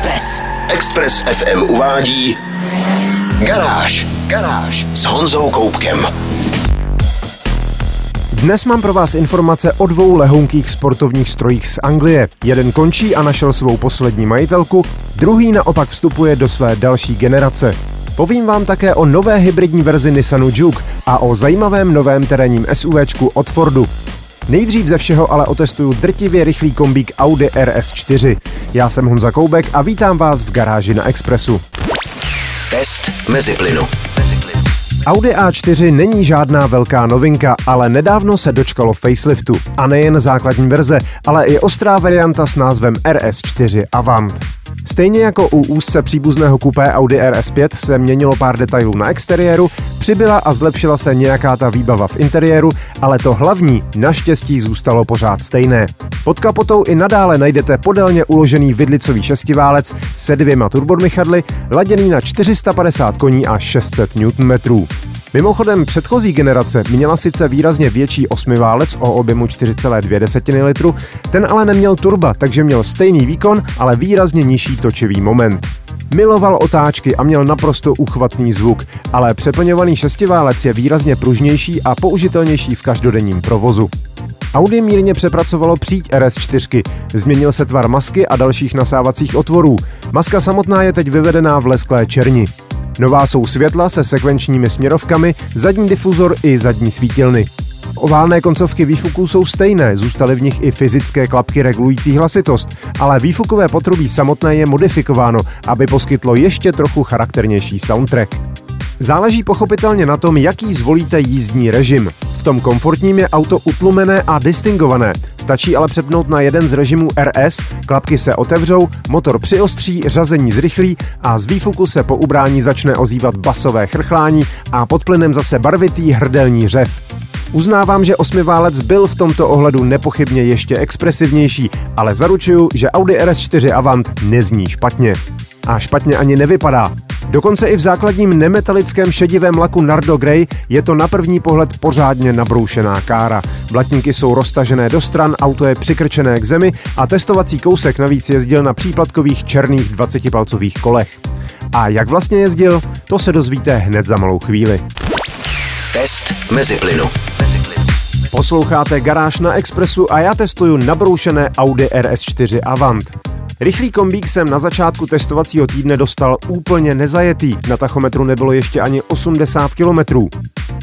Express. Express FM uvádí Garáž. Garáž s Honzou Koupkem. Dnes mám pro vás informace o dvou lehounkých sportovních strojích z Anglie. Jeden končí a našel svou poslední majitelku, druhý naopak vstupuje do své další generace. Povím vám také o nové hybridní verzi Nissanu Juke a o zajímavém novém terénním SUVčku od Fordu. Nejdřív ze všeho ale otestuju drtivě rychlý kombík Audi RS4. Já jsem Honza Koubek a vítám vás v garáži na Expressu. Test mezi plynu. Audi A4 není žádná velká novinka, ale nedávno se dočkalo faceliftu. A nejen základní verze, ale i ostrá varianta s názvem RS4 Avant. Stejně jako u úzce příbuzného kupé Audi RS5 se měnilo pár detailů na exteriéru, přibyla a zlepšila se nějaká ta výbava v interiéru, ale to hlavní naštěstí zůstalo pořád stejné. Pod kapotou i nadále najdete podélně uložený vidlicový šestiválec se dvěma turbodmychadly, laděný na 450 koní a 600 Nm. Mimochodem předchozí generace měla sice výrazně větší osmiválec o objemu 4,2 litru, ten ale neměl turba, takže měl stejný výkon, ale výrazně nižší točivý moment. Miloval otáčky a měl naprosto uchvatný zvuk, ale přeplňovaný šestiválec je výrazně pružnější a použitelnější v každodenním provozu. Audi mírně přepracovalo příď RS4, změnil se tvar masky a dalších nasávacích otvorů. Maska samotná je teď vyvedená v lesklé černi. Nová jsou světla se sekvenčními směrovkami, zadní difuzor i zadní svítilny. Oválné koncovky výfuků jsou stejné, zůstaly v nich i fyzické klapky regulující hlasitost, ale výfukové potrubí samotné je modifikováno, aby poskytlo ještě trochu charakternější soundtrack. Záleží pochopitelně na tom, jaký zvolíte jízdní režim. V tom komfortním je auto utlumené a distingované. Stačí ale přepnout na jeden z režimů RS, klapky se otevřou, motor přiostří, řazení zrychlí a z výfuku se po ubrání začne ozývat basové chrchlání a pod plynem zase barvitý hrdelní řev. Uznávám, že osmiválec byl v tomto ohledu nepochybně ještě expresivnější, ale zaručuju, že Audi RS4 Avant nezní špatně. A špatně ani nevypadá. Dokonce i v základním nemetalickém šedivém laku Nardo Grey je to na první pohled pořádně nabroušená kára. Blatníky jsou roztažené do stran, auto je přikrčené k zemi a testovací kousek navíc jezdil na příplatkových černých 20-palcových kolech. A jak vlastně jezdil, to se dozvíte hned za malou chvíli. Test mezi plynu. Posloucháte Garáž na Expressu a já testuju nabroušené Audi RS4 Avant. Rychlý kombík jsem na začátku testovacího týdne dostal úplně nezajetý, na tachometru nebylo ještě ani 80 kilometrů.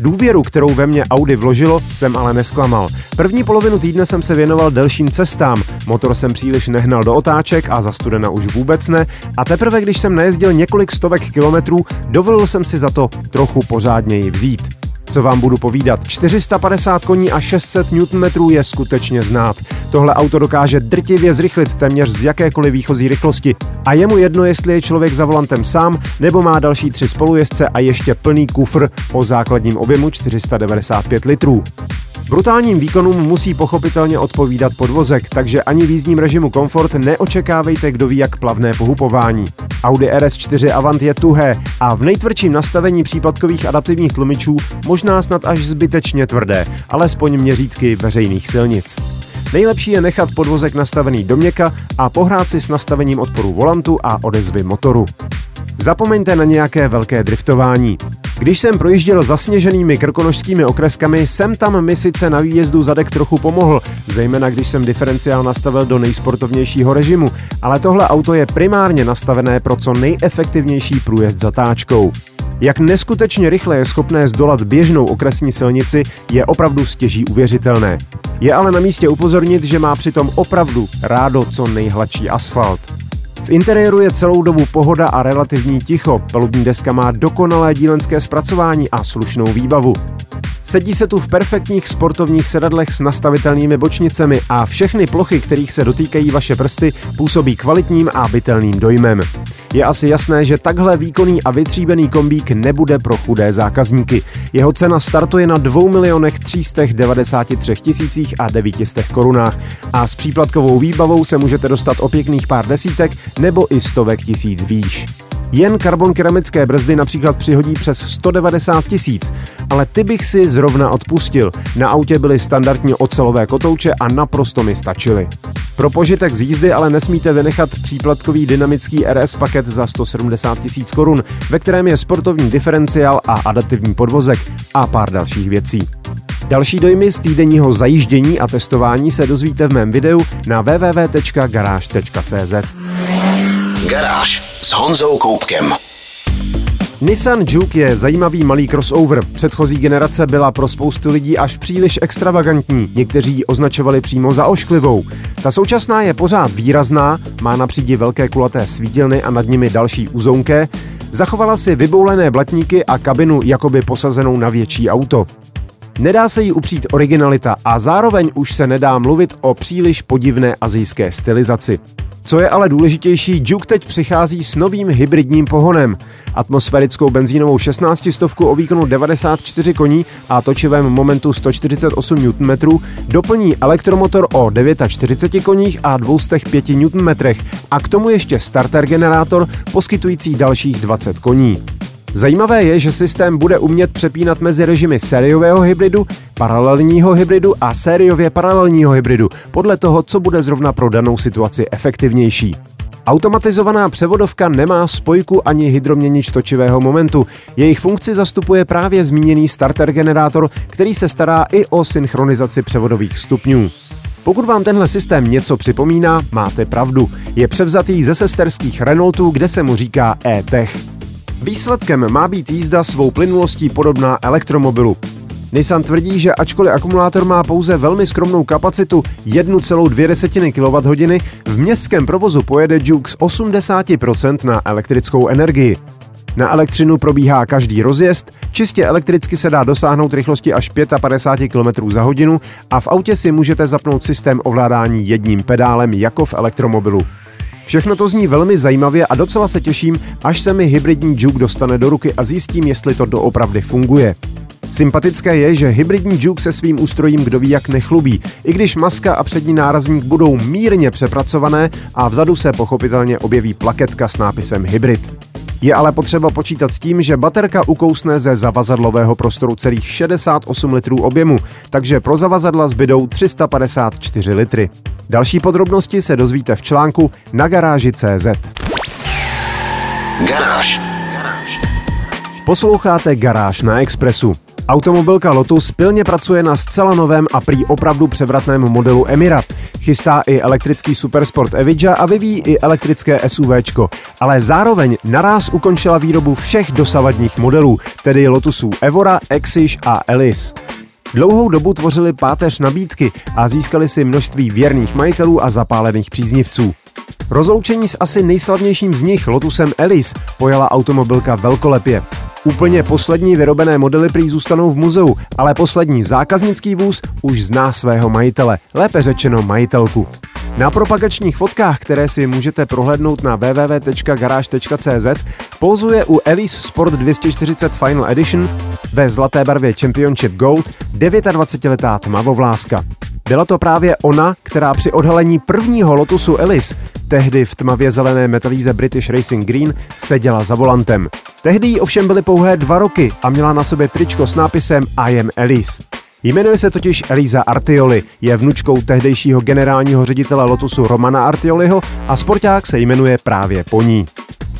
Důvěru, kterou ve mě Audi vložilo, jsem ale nesklamal. První polovinu týdne jsem se věnoval delším cestám, motor jsem příliš nehnal do otáček a za studena už vůbec ne, a teprve když jsem najezdil několik stovek kilometrů, dovolil jsem si za to trochu pořádněji vzít. Co vám budu povídat, 450 koní a 600 Nm je skutečně znát. Tohle auto dokáže drtivě zrychlit téměř z jakékoliv výchozí rychlosti. A je mu jedno, jestli je člověk za volantem sám, nebo má další tři spolujezdce a ještě plný kufr o základním objemu 495 litrů. Brutálním výkonům musí pochopitelně odpovídat podvozek, takže ani v jízdním režimu komfort neočekávejte kdo ví jak plavné pohupování. Audi RS4 Avant je tuhé a v nejtvrdším nastavení příplatkových adaptivních tlumičů možná snad až zbytečně tvrdé, alespoň měřítky veřejných silnic. Nejlepší je nechat podvozek nastavený do měka a pohrát si s nastavením odporu volantu a odezvy motoru. Zapomeňte na nějaké velké driftování. Když jsem projížděl zasněženými krkonožskými okreskami, jsem tam mi sice na výjezdu zadek trochu pomohl, zejména když jsem diferenciál nastavil do nejsportovnějšího režimu, ale tohle auto je primárně nastavené pro co nejefektivnější průjezd zatáčkou. Jak neskutečně rychle je schopné zdolat běžnou okresní silnici, je opravdu stěží uvěřitelné. Je ale na místě upozornit, že má přitom opravdu rádo co nejhladší asfalt. V interiéru je celou dobu pohoda a relativní ticho. Palubní deska má dokonalé dílenské zpracování a slušnou výbavu. Sedí se tu v perfektních sportovních sedadlech s nastavitelnými bočnicemi a všechny plochy, kterých se dotýkají vaše prsty, působí kvalitním a bytelným dojmem. Je asi jasné, že takhle výkonný a vytříbený kombík nebude pro chudé zákazníky. Jeho cena startuje na 2 milionech 393 tisících a 900 korunách a s příplatkovou výbavou se můžete dostat o pěkných pár desítek nebo i stovek tisíc výš. Jen karbon keramické brzdy například přihodí přes 190 tisíc ale ty bych si zrovna odpustil. Na autě byly standardně ocelové kotouče a naprosto mi stačily. Pro požitek z jízdy ale nesmíte vynechat příplatkový dynamický RS paket za 170 tisíc korun, ve kterém je sportovní diferenciál a adaptivní podvozek a pár dalších věcí. Další dojmy z týdenního zajíždění a testování se dozvíte v mém videu na www.garage.cz. Garáž s Honzou Koupkem. Nissan Juke je zajímavý malý crossover. Předchozí generace byla pro spoustu lidí až příliš extravagantní, někteří ji označovali přímo za ošklivou. Ta současná je pořád výrazná, má na přídi velké kulaté svítilny a nad nimi další uzonké, zachovala si vyboulené blatníky a kabinu jakoby posazenou na větší auto. Nedá se jí upřít originalita a zároveň už se nedá mluvit o příliš podivné azijské stylizaci. Co je ale důležitější, Juke teď přichází s novým hybridním pohonem. Atmosférickou benzínovou 16 stovku o výkonu 94 koní a točivém momentu 148 Nm doplní elektromotor o 49 koních a 205 Nm a k tomu ještě starter generátor poskytující dalších 20 koní. Zajímavé je, že systém bude umět přepínat mezi režimy sériového hybridu, paralelního hybridu a sériově paralelního hybridu, podle toho, co bude zrovna pro danou situaci efektivnější. Automatizovaná převodovka nemá spojku ani hydroměnič točivého momentu. Jejich funkci zastupuje právě zmíněný starter generátor, který se stará i o synchronizaci převodových stupňů. Pokud vám tenhle systém něco připomíná, máte pravdu. Je převzatý ze sesterských Renaultů, kde se mu říká e-tech. Výsledkem má být jízda svou plynulostí podobná elektromobilu. Nissan tvrdí, že ačkoliv akumulátor má pouze velmi skromnou kapacitu 1,2 kWh, v městském provozu pojede Juke z 80% na elektrickou energii. Na elektřinu probíhá každý rozjezd, čistě elektricky se dá dosáhnout rychlosti až 55 km za hodinu a v autě si můžete zapnout systém ovládání jedním pedálem jako v elektromobilu. Všechno to zní velmi zajímavě a docela se těším, až se mi hybridní Juke dostane do ruky a zjistím, jestli to doopravdy funguje. Sympatické je, že hybridní Juke se svým ústrojím kdo ví jak nechlubí, i když maska a přední nárazník budou mírně přepracované a vzadu se pochopitelně objeví plaketka s nápisem Hybrid. Je ale potřeba počítat s tím, že baterka ukousne ze zavazadlového prostoru celých 68 litrů objemu, takže pro zavazadla zbydou 354 litry. Další podrobnosti se dozvíte v článku na garáži CZ. Garáž. Posloucháte Garáž na Expressu. Automobilka Lotus pilně pracuje na zcela novém a prý opravdu převratném modelu Emira. Chystá i elektrický Supersport Evija a vyvíjí i elektrické SUVčko, ale zároveň naraz ukončila výrobu všech dosavadních modelů, tedy Lotusů Evora, Exige a Elise. Dlouhou dobu tvořili páteř nabídky a získali si množství věrných majitelů a zapálených příznivců. Rozloučení s asi nejslavnějším z nich, Lotusem Elise, pojala automobilka velkolepě. Úplně poslední vyrobené modely prý zůstanou v muzeu, ale poslední zákaznický vůz už zná svého majitele, lépe řečeno majitelku. Na propagačních fotkách, které si můžete prohlédnout na www.garage.cz, pozuje u Elise Sport 240 Final Edition ve zlaté barvě Championship Gold 29-letá tmavovláska. Byla to právě ona, která při odhalení prvního Lotusu Elise, tehdy v tmavě zelené metalíze British Racing Green, seděla za volantem. Tehdy jí ovšem byly pouhé dva roky a měla na sobě tričko s nápisem I am Elise. Jmenuje se totiž Eliza Artioli, je vnučkou tehdejšího generálního ředitele Lotusu Romana Artioliho a sporták se jmenuje právě po ní.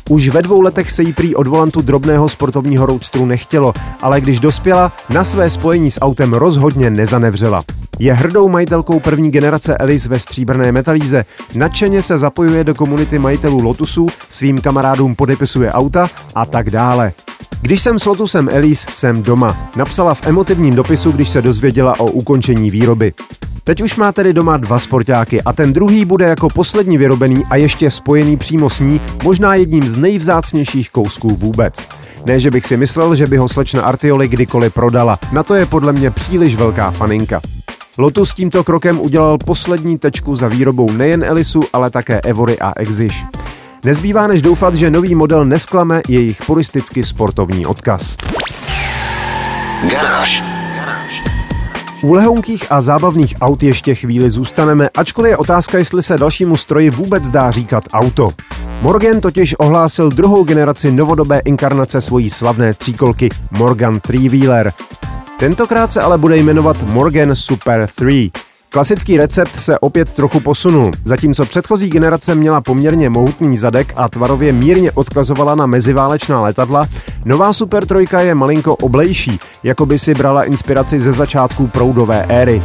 Už ve dvou letech se jí prý od volantu drobného sportovního roadstru nechtělo, ale když dospěla, na své spojení s autem rozhodně nezanevřela. Je hrdou majitelkou první generace Elis ve stříbrné metalíze, nadšeně se zapojuje do komunity majitelů Lotusu, svým kamarádům podepisuje auta a tak dále. Když jsem s Lotusem Elise, jsem doma. Napsala v emotivním dopisu, když se dozvěděla o ukončení výroby. Teď už má tedy doma dva sportáky a ten druhý bude jako poslední vyrobený a ještě spojený přímo s ní, možná jedním z nejvzácnějších kousků vůbec. Ne, že bych si myslel, že by ho slečna Artioli kdykoliv prodala. Na to je podle mě příliš velká faninka. Lotus tímto krokem udělal poslední tečku za výrobou nejen Elisu, ale také Evory a Exige. Nezbývá než doufat, že nový model nesklame jejich puristicky sportovní odkaz. Garáž. U lehounkých a zábavných aut ještě chvíli zůstaneme, ačkoliv je otázka, jestli se dalšímu stroji vůbec dá říkat auto. Morgan totiž ohlásil druhou generaci novodobé inkarnace svojí slavné tříkolky Morgan Three-Wheeler. Tentokrát se ale bude jmenovat Morgan Super 3. Klasický recept se opět trochu posunul. Zatímco předchozí generace měla poměrně mohutný zadek a tvarově mírně odkazovala na meziválečná letadla, nová Super Trojka je malinko oblejší, jako by si brala inspiraci ze začátků proudové éry.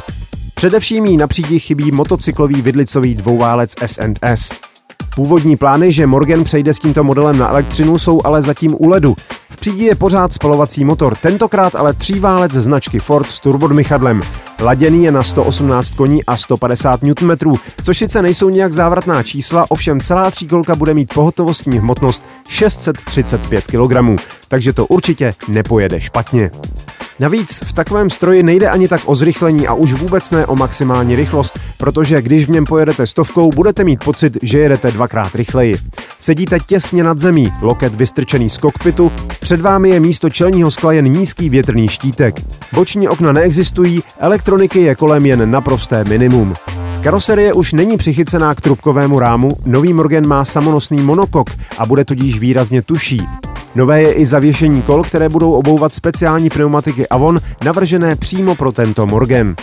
Především jí na chybí motocyklový vidlicový dvouválec S&S. Původní plány, že Morgan přejde s tímto modelem na elektřinu, jsou ale zatím u ledu. V přídi je pořád spalovací motor, tentokrát ale tříválec značky Ford s turbodmychadlem. Laděný je na 118 koní a 150 Nm, což sice nejsou nějak závratná čísla, ovšem celá tříkolka bude mít pohotovostní hmotnost 635 kg, takže to určitě nepojede špatně. Navíc v takovém stroji nejde ani tak o zrychlení a už vůbec ne o maximální rychlost, protože když v něm pojedete stovkou, budete mít pocit, že jedete dvakrát rychleji. Sedíte těsně nad zemí, loket vystrčený z kokpitu, před vámi je místo čelního skla jen nízký větrný štítek. Boční okna neexistují, elektroniky je kolem jen naprosté minimum. Karoserie už není přichycená k trubkovému rámu, nový Morgan má samonosný monokok a bude tudíž výrazně tuší. Nové je i zavěšení kol, které budou obouvat speciální pneumatiky Avon, navržené přímo pro tento Morgan.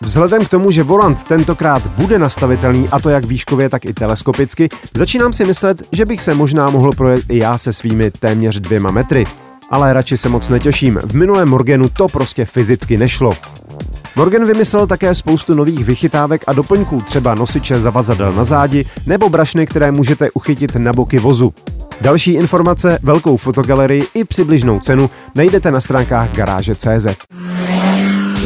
Vzhledem k tomu, že volant tentokrát bude nastavitelný, a to jak výškově, tak i teleskopicky, začínám si myslet, že bych se možná mohl projet i já se svými téměř dvěma metry. Ale radši se moc netěším, v minulém Morganu to prostě fyzicky nešlo. Morgan vymyslel také spoustu nových vychytávek a doplňků, třeba nosiče zavazadel na zádi nebo brašny, které můžete uchytit na boky vozu. Další informace, velkou fotogalerii i přibližnou cenu najdete na stránkách garáže.cz.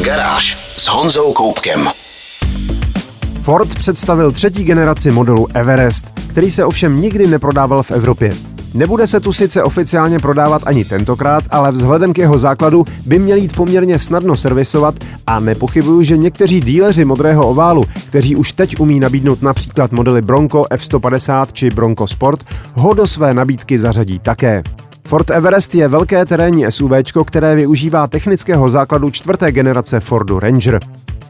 Garáž s Honzou Koupkem. Ford představil třetí generaci modelu Everest, který se ovšem nikdy neprodával v Evropě. Nebude se tu sice oficiálně prodávat ani tentokrát, ale vzhledem k jeho základu by měl jít poměrně snadno servisovat a nepochybuju, že někteří díleři modrého oválu, kteří už teď umí nabídnout například modely Bronco F150 či Bronco Sport, ho do své nabídky zařadí také. Ford Everest je velké terénní SUV, které využívá technického základu čtvrté generace Fordu Ranger.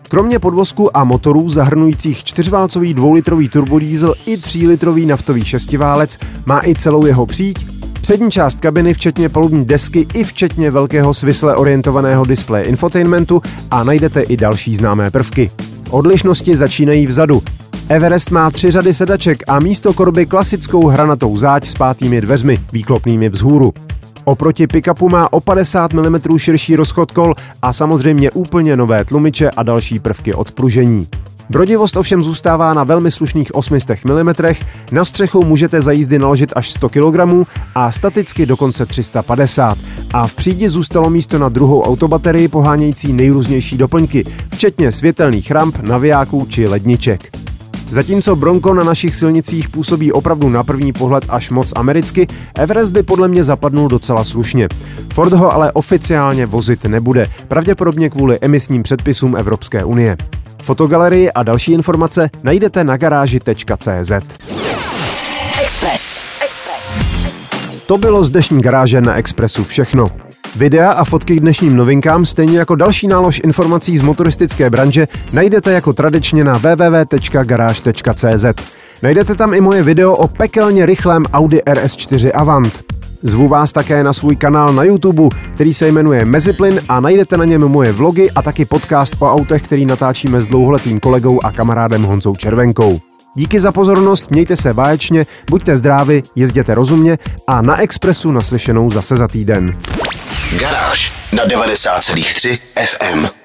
Kromě podvozku a motorů zahrnujících čtyřválcový dvoulitrový turbodiesel i třílitrový naftový šestiválec má i celou jeho příď, Přední část kabiny, včetně palubní desky i včetně velkého svisle orientovaného displeje infotainmentu a najdete i další známé prvky. Odlišnosti začínají vzadu. Everest má tři řady sedaček a místo korby klasickou hranatou záď s pátými dveřmi, výklopnými vzhůru. Oproti pickupu má o 50 mm širší rozchod kol a samozřejmě úplně nové tlumiče a další prvky od pružení. Brodivost ovšem zůstává na velmi slušných 800 mm, na střechu můžete za jízdy naložit až 100 kg a staticky dokonce 350 a v přídi zůstalo místo na druhou autobaterii pohánějící nejrůznější doplňky, včetně světelných ramp, navijáků či ledniček. Zatímco Bronco na našich silnicích působí opravdu na první pohled až moc americky, Everest by podle mě zapadnul docela slušně. Ford ho ale oficiálně vozit nebude, pravděpodobně kvůli emisním předpisům Evropské unie. Fotogalerii a další informace najdete na garáži.cz. Express. Express. To bylo z dnešní garáže na Expressu všechno. Videa a fotky k dnešním novinkám, stejně jako další nálož informací z motoristické branže, najdete jako tradičně na www.garage.cz. Najdete tam i moje video o pekelně rychlém Audi RS4 Avant. Zvu vás také na svůj kanál na YouTube, který se jmenuje Meziplyn a najdete na něm moje vlogy a taky podcast o autech, který natáčíme s dlouholetým kolegou a kamarádem Honzou Červenkou. Díky za pozornost, mějte se báječně, buďte zdraví, jezděte rozumně a na Expressu naslyšenou zase za týden. Garáž na 90,3 FM.